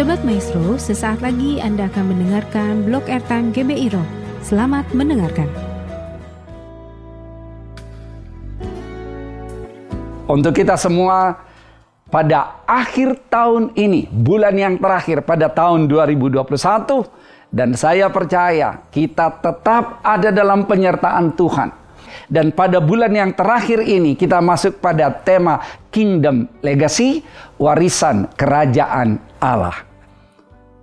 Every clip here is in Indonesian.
Sobat Maestro, sesaat lagi Anda akan mendengarkan blog airtime GBI Rock. Selamat mendengarkan. Untuk kita semua pada akhir tahun ini, bulan yang terakhir pada tahun 2021, dan saya percaya kita tetap ada dalam penyertaan Tuhan. Dan pada bulan yang terakhir ini kita masuk pada tema Kingdom Legacy, warisan kerajaan Allah.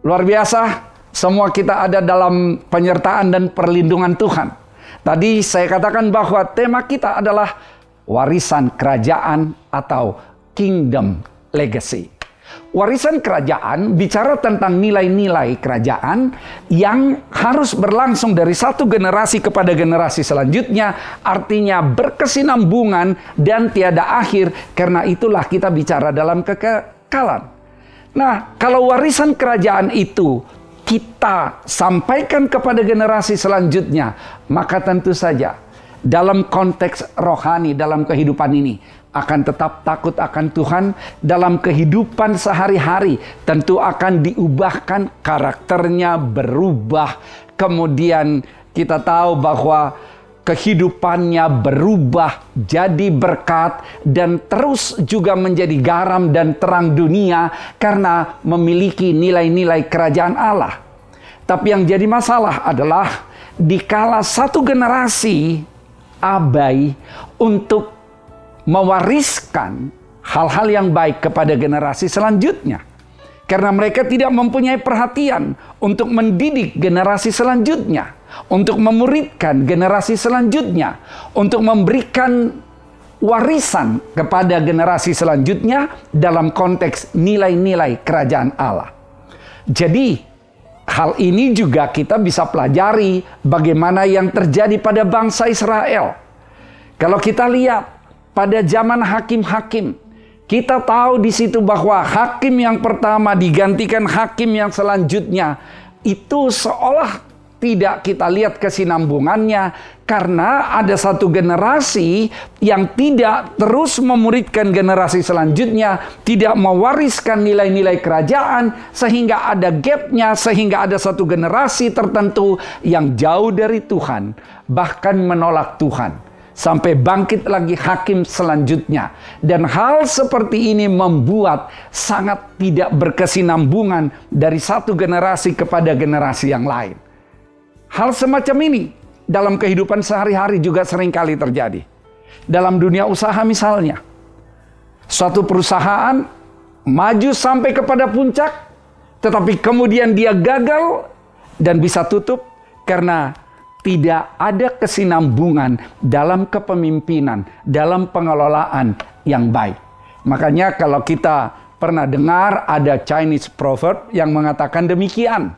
Luar biasa, semua kita ada dalam penyertaan dan perlindungan Tuhan. Tadi saya katakan bahwa tema kita adalah warisan kerajaan atau Kingdom Legacy. Warisan kerajaan bicara tentang nilai-nilai kerajaan yang harus berlangsung dari satu generasi kepada generasi selanjutnya, artinya berkesinambungan dan tiada akhir. Karena itulah kita bicara dalam kekekalan. Nah, kalau warisan kerajaan itu kita sampaikan kepada generasi selanjutnya, maka tentu saja dalam konteks rohani dalam kehidupan ini akan tetap takut akan Tuhan. Dalam kehidupan sehari-hari tentu akan diubahkan karakternya berubah. Kemudian kita tahu bahwa kehidupannya berubah jadi berkat dan terus juga menjadi garam dan terang dunia karena memiliki nilai-nilai kerajaan Allah. Tapi yang jadi masalah adalah dikala satu generasi abai untuk mewariskan hal-hal yang baik kepada generasi selanjutnya. Karena mereka tidak mempunyai perhatian untuk mendidik generasi selanjutnya, untuk memuridkan generasi selanjutnya, untuk memberikan warisan kepada generasi selanjutnya dalam konteks nilai-nilai kerajaan Allah. Jadi, hal ini juga kita bisa pelajari bagaimana yang terjadi pada bangsa Israel. Kalau kita lihat pada zaman hakim-hakim. Kita tahu di situ bahwa hakim yang pertama digantikan hakim yang selanjutnya. Itu seolah tidak kita lihat kesinambungannya karena ada satu generasi yang tidak terus memuridkan generasi selanjutnya, tidak mewariskan nilai-nilai kerajaan sehingga ada gapnya, sehingga ada satu generasi tertentu yang jauh dari Tuhan, bahkan menolak Tuhan sampai bangkit lagi hakim selanjutnya. Dan hal seperti ini membuat sangat tidak berkesinambungan dari satu generasi kepada generasi yang lain. Hal semacam ini dalam kehidupan sehari-hari juga sering kali terjadi. Dalam dunia usaha misalnya, suatu perusahaan maju sampai kepada puncak, tetapi kemudian dia gagal dan bisa tutup karena tidak ada kesinambungan dalam kepemimpinan, dalam pengelolaan yang baik. Makanya kalau kita pernah dengar ada Chinese proverb yang mengatakan demikian.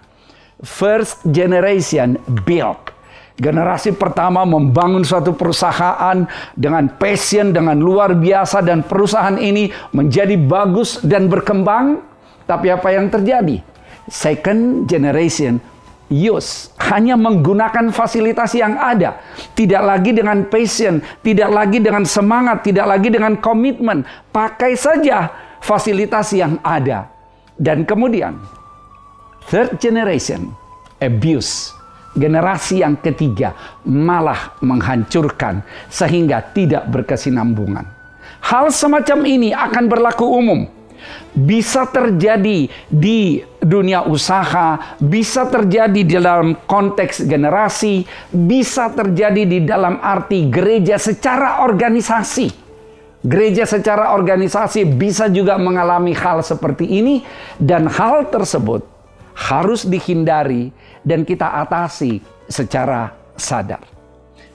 First generation build. Generasi pertama membangun suatu perusahaan dengan passion, dengan luar biasa dan perusahaan ini menjadi bagus dan berkembang. Tapi apa yang terjadi? Second generation use, hanya menggunakan fasilitas yang ada, tidak lagi dengan passion, tidak lagi dengan semangat, tidak lagi dengan komitmen, pakai saja fasilitas yang ada. Dan kemudian third generation abuse, generasi yang ketiga malah menghancurkan sehingga tidak berkesinambungan. Hal semacam ini akan berlaku umum bisa terjadi di dunia usaha, bisa terjadi di dalam konteks generasi, bisa terjadi di dalam arti gereja secara organisasi. Gereja secara organisasi bisa juga mengalami hal seperti ini, dan hal tersebut harus dihindari dan kita atasi secara sadar.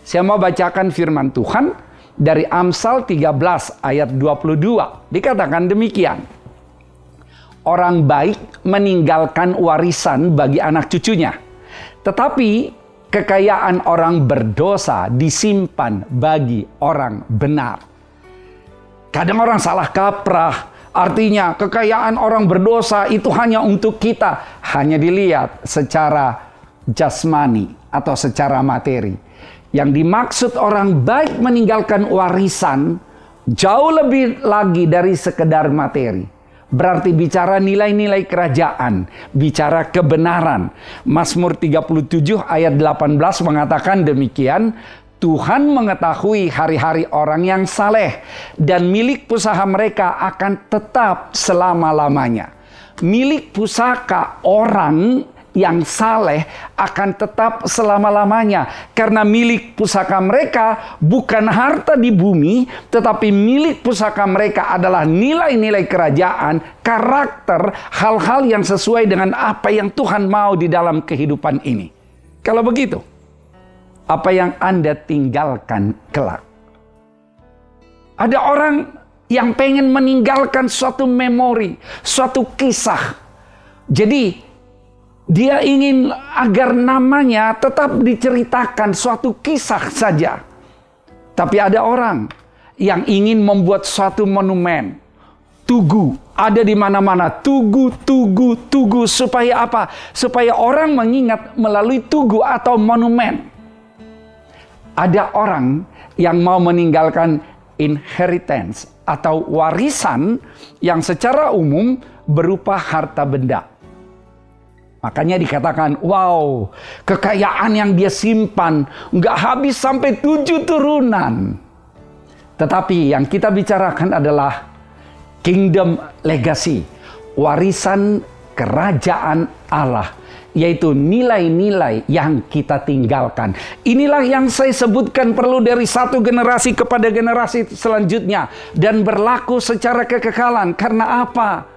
Saya mau bacakan firman Tuhan dari Amsal 13 ayat 22. Dikatakan demikian orang baik meninggalkan warisan bagi anak cucunya. Tetapi kekayaan orang berdosa disimpan bagi orang benar. Kadang orang salah kaprah, artinya kekayaan orang berdosa itu hanya untuk kita, hanya dilihat secara jasmani atau secara materi. Yang dimaksud orang baik meninggalkan warisan jauh lebih lagi dari sekedar materi berarti bicara nilai-nilai kerajaan, bicara kebenaran. Mazmur 37 ayat 18 mengatakan demikian, Tuhan mengetahui hari-hari orang yang saleh dan milik pusaka mereka akan tetap selama-lamanya. Milik pusaka orang yang saleh akan tetap selama-lamanya. Karena milik pusaka mereka bukan harta di bumi, tetapi milik pusaka mereka adalah nilai-nilai kerajaan, karakter, hal-hal yang sesuai dengan apa yang Tuhan mau di dalam kehidupan ini. Kalau begitu, apa yang Anda tinggalkan kelak? Ada orang yang pengen meninggalkan suatu memori, suatu kisah. Jadi dia ingin agar namanya tetap diceritakan suatu kisah saja. Tapi ada orang yang ingin membuat suatu monumen. Tugu ada di mana-mana. Tugu, tugu, tugu. Supaya apa? Supaya orang mengingat melalui tugu atau monumen. Ada orang yang mau meninggalkan inheritance atau warisan yang secara umum berupa harta benda. Makanya dikatakan, wow, kekayaan yang dia simpan nggak habis sampai tujuh turunan. Tetapi yang kita bicarakan adalah kingdom legacy, warisan kerajaan Allah, yaitu nilai-nilai yang kita tinggalkan. Inilah yang saya sebutkan perlu dari satu generasi kepada generasi selanjutnya dan berlaku secara kekekalan. Karena apa?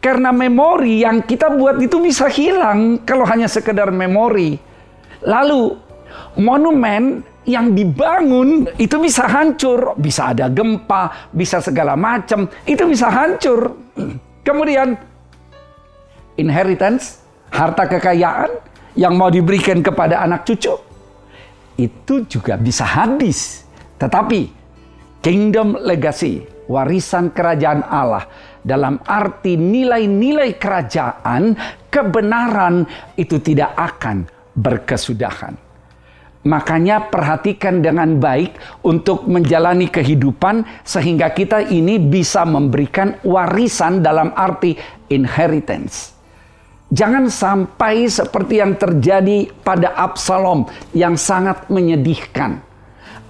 Karena memori yang kita buat itu bisa hilang kalau hanya sekedar memori. Lalu monumen yang dibangun itu bisa hancur, bisa ada gempa, bisa segala macam, itu bisa hancur. Kemudian inheritance, harta kekayaan yang mau diberikan kepada anak cucu itu juga bisa habis. Tetapi kingdom legacy, warisan kerajaan Allah dalam arti nilai-nilai kerajaan, kebenaran itu tidak akan berkesudahan. Makanya perhatikan dengan baik untuk menjalani kehidupan sehingga kita ini bisa memberikan warisan dalam arti inheritance. Jangan sampai seperti yang terjadi pada Absalom yang sangat menyedihkan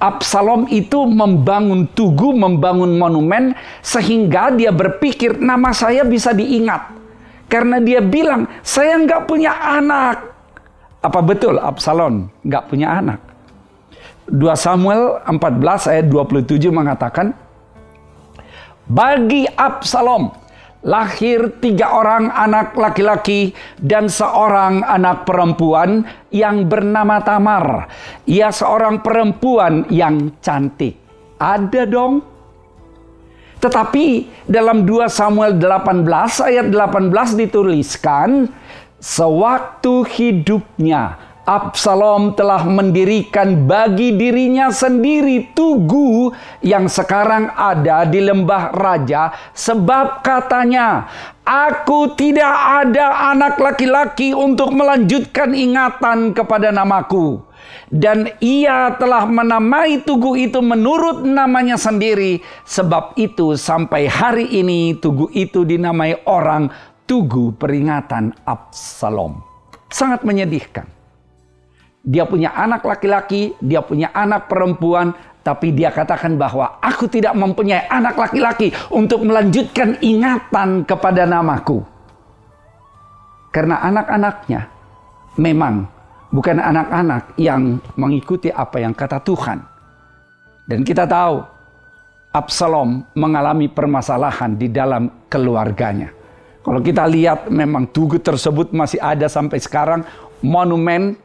Absalom itu membangun tugu, membangun monumen, sehingga dia berpikir nama saya bisa diingat. Karena dia bilang, saya nggak punya anak. Apa betul Absalom nggak punya anak? 2 Samuel 14 ayat 27 mengatakan, Bagi Absalom lahir tiga orang anak laki-laki dan seorang anak perempuan yang bernama Tamar. Ia seorang perempuan yang cantik. Ada dong. Tetapi dalam 2 Samuel 18 ayat 18 dituliskan sewaktu hidupnya Absalom telah mendirikan bagi dirinya sendiri tugu yang sekarang ada di lembah raja sebab katanya aku tidak ada anak laki-laki untuk melanjutkan ingatan kepada namaku. Dan ia telah menamai tugu itu menurut namanya sendiri sebab itu sampai hari ini tugu itu dinamai orang tugu peringatan Absalom. Sangat menyedihkan dia punya anak laki-laki, dia punya anak perempuan, tapi dia katakan bahwa aku tidak mempunyai anak laki-laki untuk melanjutkan ingatan kepada namaku. Karena anak-anaknya memang bukan anak-anak yang mengikuti apa yang kata Tuhan. Dan kita tahu Absalom mengalami permasalahan di dalam keluarganya. Kalau kita lihat memang tugu tersebut masih ada sampai sekarang monumen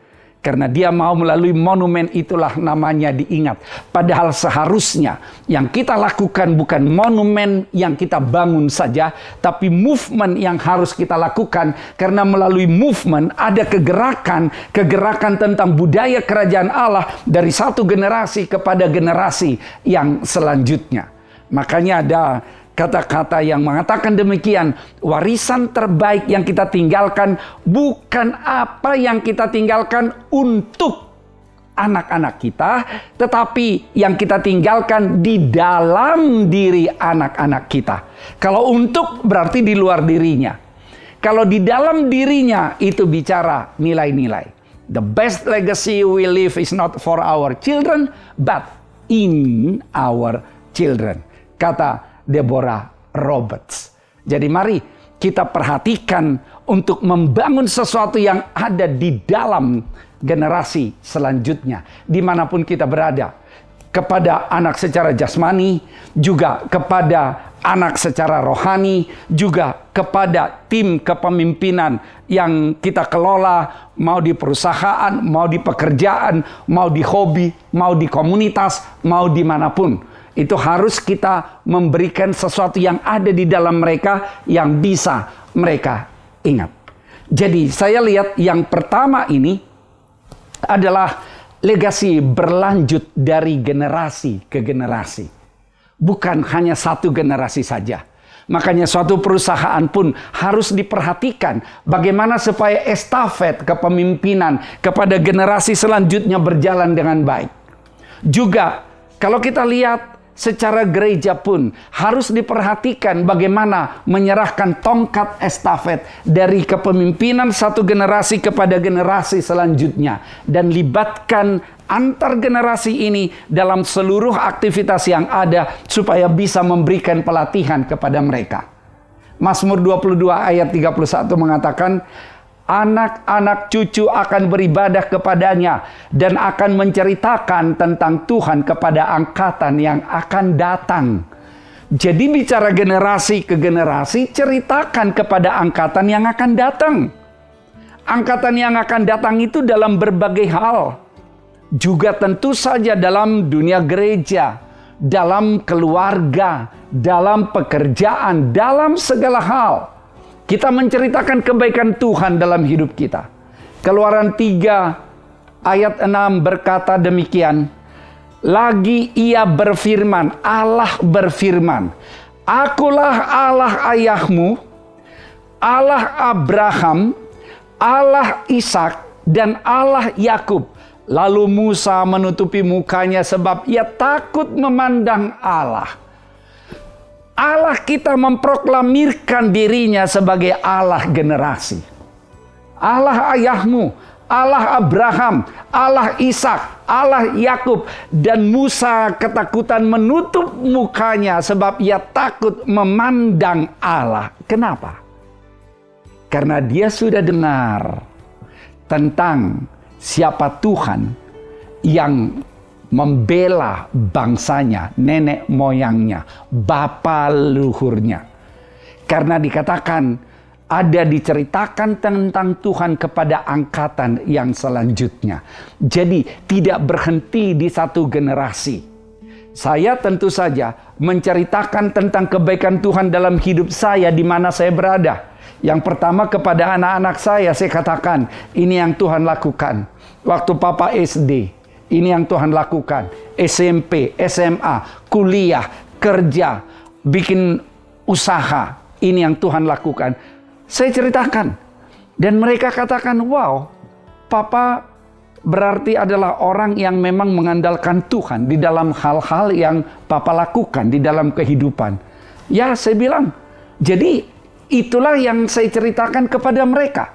karena dia mau melalui monumen itulah namanya diingat. Padahal seharusnya yang kita lakukan bukan monumen yang kita bangun saja, tapi movement yang harus kita lakukan. Karena melalui movement ada kegerakan, kegerakan tentang budaya kerajaan Allah dari satu generasi kepada generasi yang selanjutnya. Makanya ada kata-kata yang mengatakan demikian. Warisan terbaik yang kita tinggalkan bukan apa yang kita tinggalkan untuk anak-anak kita, tetapi yang kita tinggalkan di dalam diri anak-anak kita. Kalau untuk berarti di luar dirinya. Kalau di dalam dirinya itu bicara nilai-nilai. The best legacy we live is not for our children, but in our children. Kata Deborah Roberts. Jadi mari kita perhatikan untuk membangun sesuatu yang ada di dalam generasi selanjutnya, di mana pun kita berada, kepada anak secara jasmani, juga kepada anak secara rohani, juga kepada tim kepemimpinan yang kita kelola, mau di perusahaan, mau di pekerjaan, mau di hobi, mau di komunitas, mau di mana pun. Itu harus kita memberikan sesuatu yang ada di dalam mereka yang bisa mereka ingat. Jadi saya lihat yang pertama ini adalah legasi berlanjut dari generasi ke generasi. Bukan hanya satu generasi saja. Makanya suatu perusahaan pun harus diperhatikan bagaimana supaya estafet kepemimpinan kepada generasi selanjutnya berjalan dengan baik. Juga kalau kita lihat secara gereja pun harus diperhatikan bagaimana menyerahkan tongkat estafet dari kepemimpinan satu generasi kepada generasi selanjutnya dan libatkan antar generasi ini dalam seluruh aktivitas yang ada supaya bisa memberikan pelatihan kepada mereka. Mazmur 22 ayat 31 mengatakan anak-anak cucu akan beribadah kepadanya dan akan menceritakan tentang Tuhan kepada angkatan yang akan datang. Jadi bicara generasi ke generasi, ceritakan kepada angkatan yang akan datang. Angkatan yang akan datang itu dalam berbagai hal. Juga tentu saja dalam dunia gereja, dalam keluarga, dalam pekerjaan, dalam segala hal. Kita menceritakan kebaikan Tuhan dalam hidup kita. Keluaran 3 ayat 6 berkata demikian. Lagi ia berfirman, Allah berfirman, Akulah Allah ayahmu, Allah Abraham, Allah Ishak, dan Allah Yakub. Lalu Musa menutupi mukanya sebab ia takut memandang Allah. Allah kita memproklamirkan dirinya sebagai Allah generasi. Allah ayahmu, Allah Abraham, Allah Ishak, Allah Yakub dan Musa ketakutan menutup mukanya sebab ia takut memandang Allah. Kenapa? Karena dia sudah dengar tentang siapa Tuhan yang membela bangsanya, nenek moyangnya, bapak luhurnya. Karena dikatakan ada diceritakan tentang Tuhan kepada angkatan yang selanjutnya. Jadi tidak berhenti di satu generasi. Saya tentu saja menceritakan tentang kebaikan Tuhan dalam hidup saya di mana saya berada. Yang pertama kepada anak-anak saya saya katakan ini yang Tuhan lakukan. Waktu Papa SD, ini yang Tuhan lakukan. SMP, SMA, kuliah, kerja, bikin usaha. Ini yang Tuhan lakukan. Saya ceritakan. Dan mereka katakan, wow, Papa berarti adalah orang yang memang mengandalkan Tuhan di dalam hal-hal yang Papa lakukan di dalam kehidupan. Ya, saya bilang, jadi itulah yang saya ceritakan kepada mereka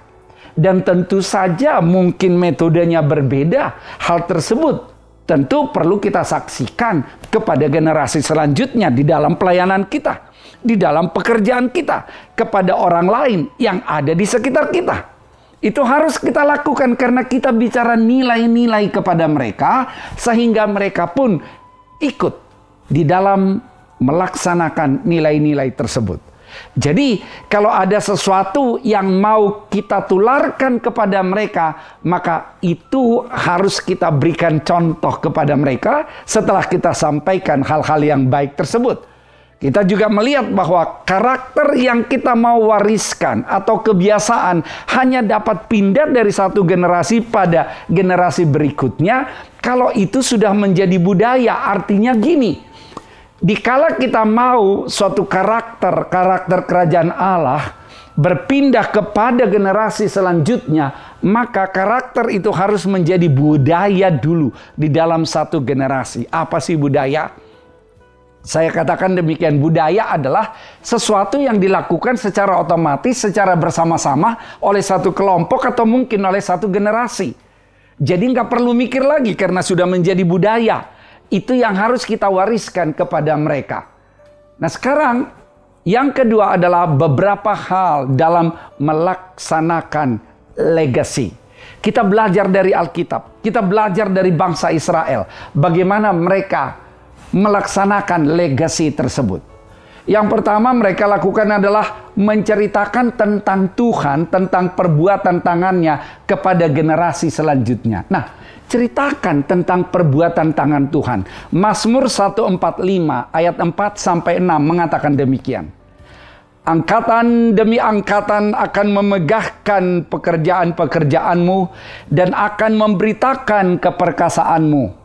dan tentu saja mungkin metodenya berbeda. Hal tersebut tentu perlu kita saksikan kepada generasi selanjutnya di dalam pelayanan kita, di dalam pekerjaan kita, kepada orang lain yang ada di sekitar kita. Itu harus kita lakukan karena kita bicara nilai-nilai kepada mereka sehingga mereka pun ikut di dalam melaksanakan nilai-nilai tersebut. Jadi, kalau ada sesuatu yang mau kita tularkan kepada mereka, maka itu harus kita berikan contoh kepada mereka setelah kita sampaikan hal-hal yang baik tersebut. Kita juga melihat bahwa karakter yang kita mau wariskan atau kebiasaan hanya dapat pindah dari satu generasi pada generasi berikutnya. Kalau itu sudah menjadi budaya, artinya gini: Dikala kita mau suatu karakter, karakter kerajaan Allah berpindah kepada generasi selanjutnya, maka karakter itu harus menjadi budaya dulu di dalam satu generasi. Apa sih budaya? Saya katakan demikian, budaya adalah sesuatu yang dilakukan secara otomatis, secara bersama-sama oleh satu kelompok atau mungkin oleh satu generasi. Jadi nggak perlu mikir lagi karena sudah menjadi budaya. Itu yang harus kita wariskan kepada mereka. Nah sekarang yang kedua adalah beberapa hal dalam melaksanakan legacy. Kita belajar dari Alkitab, kita belajar dari bangsa Israel, bagaimana mereka melaksanakan legasi tersebut. Yang pertama mereka lakukan adalah menceritakan tentang Tuhan, tentang perbuatan tangannya kepada generasi selanjutnya. Nah, ceritakan tentang perbuatan tangan Tuhan. Mazmur 145 ayat 4 sampai 6 mengatakan demikian. Angkatan demi angkatan akan memegahkan pekerjaan-pekerjaanmu dan akan memberitakan keperkasaanmu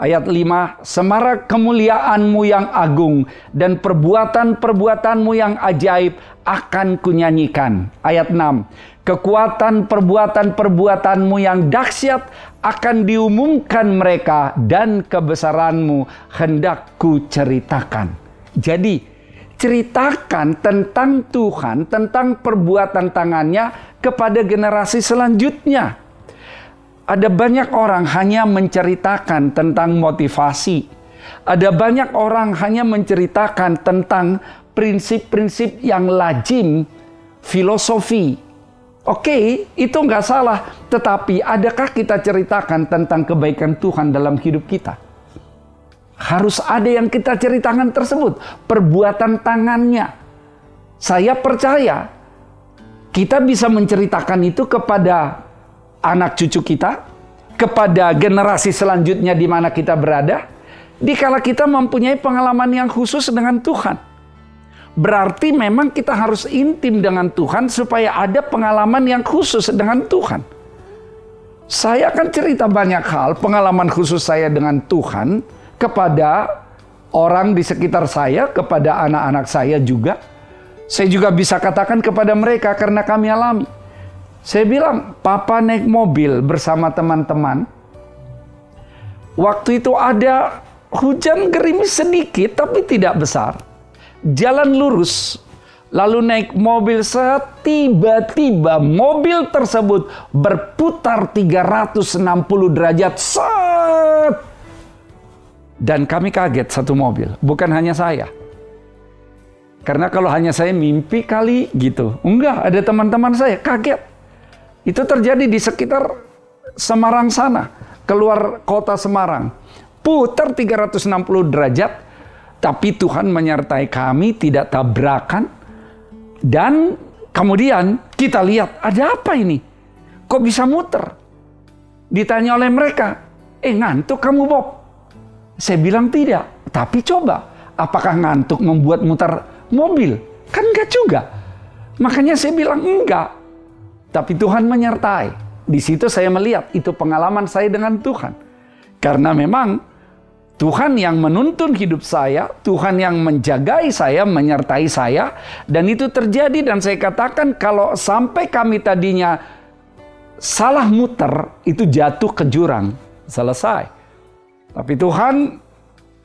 Ayat 5, semarak kemuliaanmu yang agung dan perbuatan-perbuatanmu yang ajaib akan kunyanyikan. Ayat 6, kekuatan perbuatan-perbuatanmu yang dahsyat akan diumumkan mereka dan kebesaranmu hendak ku ceritakan. Jadi, ceritakan tentang Tuhan, tentang perbuatan tangannya kepada generasi selanjutnya. Ada banyak orang hanya menceritakan tentang motivasi. Ada banyak orang hanya menceritakan tentang prinsip-prinsip yang lazim, filosofi. Oke, itu nggak salah. Tetapi adakah kita ceritakan tentang kebaikan Tuhan dalam hidup kita? Harus ada yang kita ceritakan tersebut. Perbuatan tangannya. Saya percaya kita bisa menceritakan itu kepada anak cucu kita, kepada generasi selanjutnya di mana kita berada, dikala kita mempunyai pengalaman yang khusus dengan Tuhan. Berarti memang kita harus intim dengan Tuhan supaya ada pengalaman yang khusus dengan Tuhan. Saya akan cerita banyak hal pengalaman khusus saya dengan Tuhan kepada orang di sekitar saya, kepada anak-anak saya juga. Saya juga bisa katakan kepada mereka karena kami alami. Saya bilang, papa naik mobil bersama teman-teman. Waktu itu ada hujan gerimis sedikit tapi tidak besar. Jalan lurus. Lalu naik mobil setiba-tiba mobil tersebut berputar 360 derajat. Set! Dan kami kaget satu mobil. Bukan hanya saya. Karena kalau hanya saya mimpi kali gitu. Enggak, ada teman-teman saya kaget. Itu terjadi di sekitar Semarang sana, keluar kota Semarang. Putar 360 derajat, tapi Tuhan menyertai kami tidak tabrakan. Dan kemudian kita lihat, ada apa ini? Kok bisa muter? Ditanya oleh mereka, eh ngantuk kamu Bob? Saya bilang tidak, tapi coba. Apakah ngantuk membuat muter mobil? Kan enggak juga. Makanya saya bilang enggak. Tapi Tuhan menyertai. Di situ saya melihat itu pengalaman saya dengan Tuhan. Karena memang Tuhan yang menuntun hidup saya, Tuhan yang menjagai saya, menyertai saya, dan itu terjadi dan saya katakan kalau sampai kami tadinya salah muter, itu jatuh ke jurang, selesai. Tapi Tuhan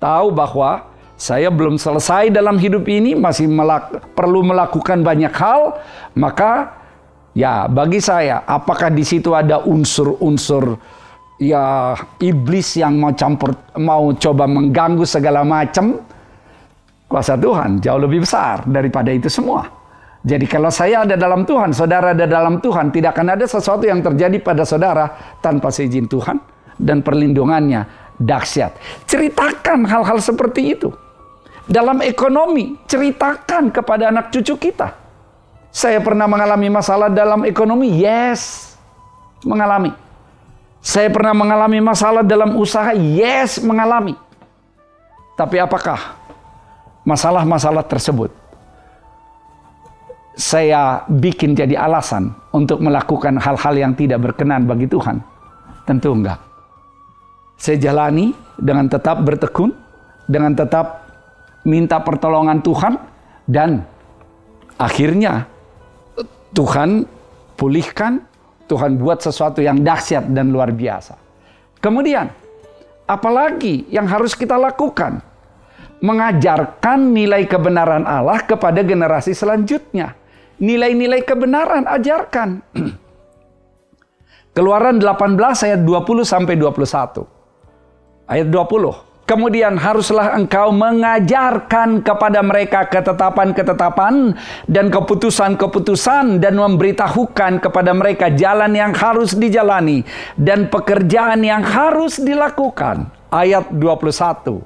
tahu bahwa saya belum selesai dalam hidup ini, masih melak perlu melakukan banyak hal, maka Ya, bagi saya, apakah di situ ada unsur-unsur ya iblis yang mau campur, mau coba mengganggu segala macam? Kuasa Tuhan jauh lebih besar daripada itu semua. Jadi kalau saya ada dalam Tuhan, saudara ada dalam Tuhan, tidak akan ada sesuatu yang terjadi pada saudara tanpa seizin Tuhan dan perlindungannya dahsyat. Ceritakan hal-hal seperti itu. Dalam ekonomi, ceritakan kepada anak cucu kita saya pernah mengalami masalah dalam ekonomi? Yes, mengalami. Saya pernah mengalami masalah dalam usaha? Yes, mengalami. Tapi apakah masalah-masalah tersebut saya bikin jadi alasan untuk melakukan hal-hal yang tidak berkenan bagi Tuhan? Tentu enggak. Saya jalani dengan tetap bertekun, dengan tetap minta pertolongan Tuhan, dan akhirnya Tuhan pulihkan, Tuhan buat sesuatu yang dahsyat dan luar biasa. Kemudian, apalagi yang harus kita lakukan? Mengajarkan nilai kebenaran Allah kepada generasi selanjutnya. Nilai-nilai kebenaran ajarkan. Keluaran 18 ayat 20 sampai 21. Ayat 20. Kemudian haruslah engkau mengajarkan kepada mereka ketetapan-ketetapan dan keputusan-keputusan dan memberitahukan kepada mereka jalan yang harus dijalani dan pekerjaan yang harus dilakukan. Ayat 21.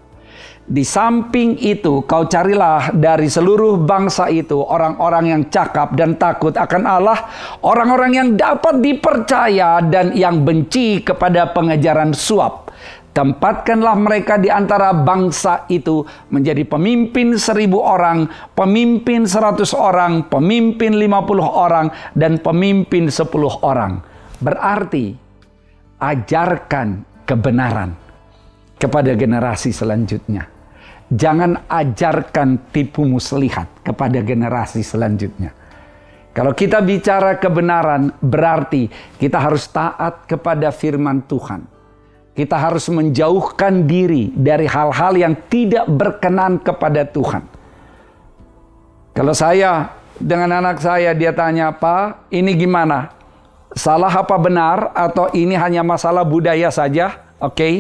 Di samping itu, kau carilah dari seluruh bangsa itu orang-orang yang cakap dan takut akan Allah, orang-orang yang dapat dipercaya dan yang benci kepada pengejaran suap Tempatkanlah mereka di antara bangsa itu menjadi pemimpin seribu orang, pemimpin seratus orang, pemimpin lima puluh orang, dan pemimpin sepuluh orang. Berarti ajarkan kebenaran kepada generasi selanjutnya. Jangan ajarkan tipu muslihat kepada generasi selanjutnya. Kalau kita bicara kebenaran, berarti kita harus taat kepada firman Tuhan kita harus menjauhkan diri dari hal-hal yang tidak berkenan kepada Tuhan. Kalau saya dengan anak saya dia tanya, "Pak, ini gimana? Salah apa benar atau ini hanya masalah budaya saja?" Oke. Okay.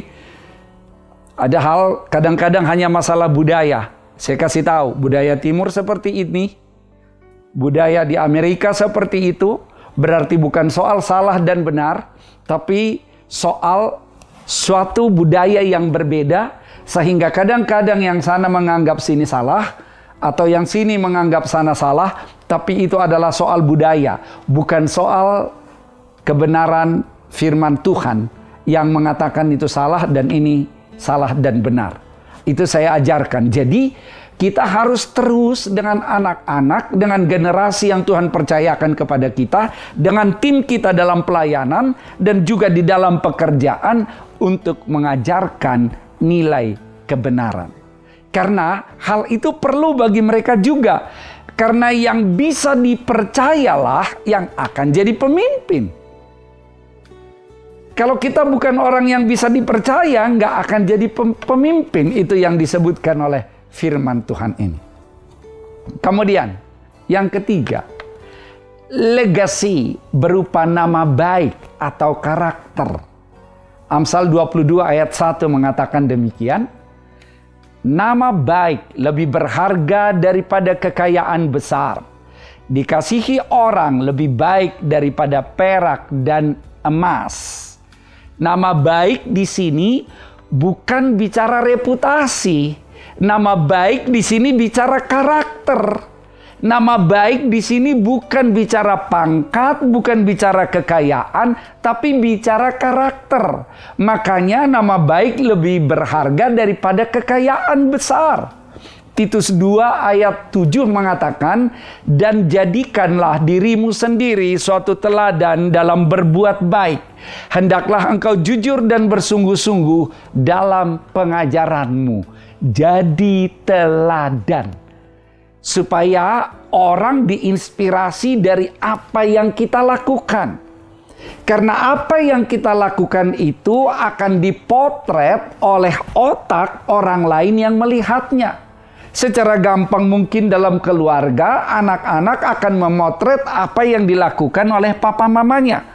Ada hal kadang-kadang hanya masalah budaya. Saya kasih tahu, budaya timur seperti ini, budaya di Amerika seperti itu, berarti bukan soal salah dan benar, tapi soal suatu budaya yang berbeda sehingga kadang-kadang yang sana menganggap sini salah atau yang sini menganggap sana salah tapi itu adalah soal budaya bukan soal kebenaran firman Tuhan yang mengatakan itu salah dan ini salah dan benar. Itu saya ajarkan. Jadi kita harus terus dengan anak-anak, dengan generasi yang Tuhan percayakan kepada kita, dengan tim kita dalam pelayanan, dan juga di dalam pekerjaan untuk mengajarkan nilai kebenaran. Karena hal itu perlu bagi mereka juga. Karena yang bisa dipercayalah yang akan jadi pemimpin. Kalau kita bukan orang yang bisa dipercaya, nggak akan jadi pemimpin. Itu yang disebutkan oleh firman Tuhan ini. Kemudian, yang ketiga, legasi berupa nama baik atau karakter. Amsal 22 ayat 1 mengatakan demikian. Nama baik lebih berharga daripada kekayaan besar. Dikasihi orang lebih baik daripada perak dan emas. Nama baik di sini bukan bicara reputasi, Nama baik di sini bicara karakter. Nama baik di sini bukan bicara pangkat, bukan bicara kekayaan, tapi bicara karakter. Makanya nama baik lebih berharga daripada kekayaan besar. Titus 2 ayat 7 mengatakan, Dan jadikanlah dirimu sendiri suatu teladan dalam berbuat baik. Hendaklah engkau jujur dan bersungguh-sungguh dalam pengajaranmu jadi teladan supaya orang diinspirasi dari apa yang kita lakukan. Karena apa yang kita lakukan itu akan dipotret oleh otak orang lain yang melihatnya. Secara gampang mungkin dalam keluarga, anak-anak akan memotret apa yang dilakukan oleh papa mamanya.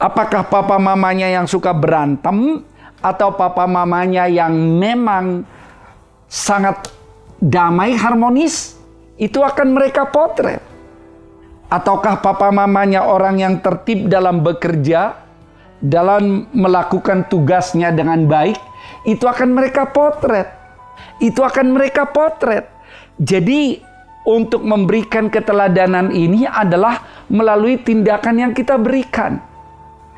Apakah papa mamanya yang suka berantem atau papa mamanya yang memang sangat damai harmonis, itu akan mereka potret. Ataukah papa mamanya orang yang tertib dalam bekerja, dalam melakukan tugasnya dengan baik, itu akan mereka potret. Itu akan mereka potret. Jadi untuk memberikan keteladanan ini adalah melalui tindakan yang kita berikan.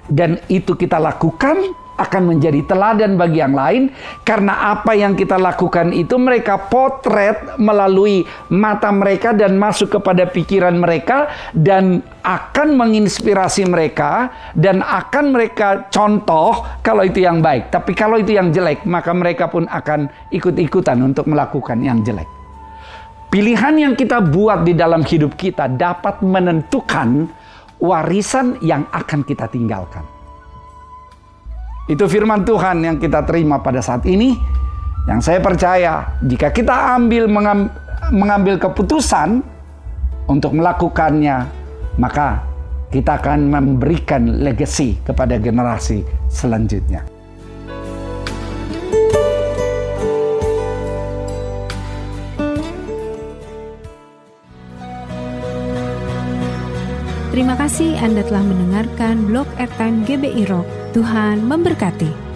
Dan itu kita lakukan akan menjadi teladan bagi yang lain. Karena apa yang kita lakukan itu mereka potret melalui mata mereka dan masuk kepada pikiran mereka dan akan menginspirasi mereka dan akan mereka contoh kalau itu yang baik. Tapi kalau itu yang jelek maka mereka pun akan ikut-ikutan untuk melakukan yang jelek. Pilihan yang kita buat di dalam hidup kita dapat menentukan warisan yang akan kita tinggalkan. Itu firman Tuhan yang kita terima pada saat ini. Yang saya percaya, jika kita ambil mengambil keputusan untuk melakukannya, maka kita akan memberikan legacy kepada generasi selanjutnya. Terima kasih Anda telah mendengarkan blog Airtime GBI Rock. Tuhan memberkati.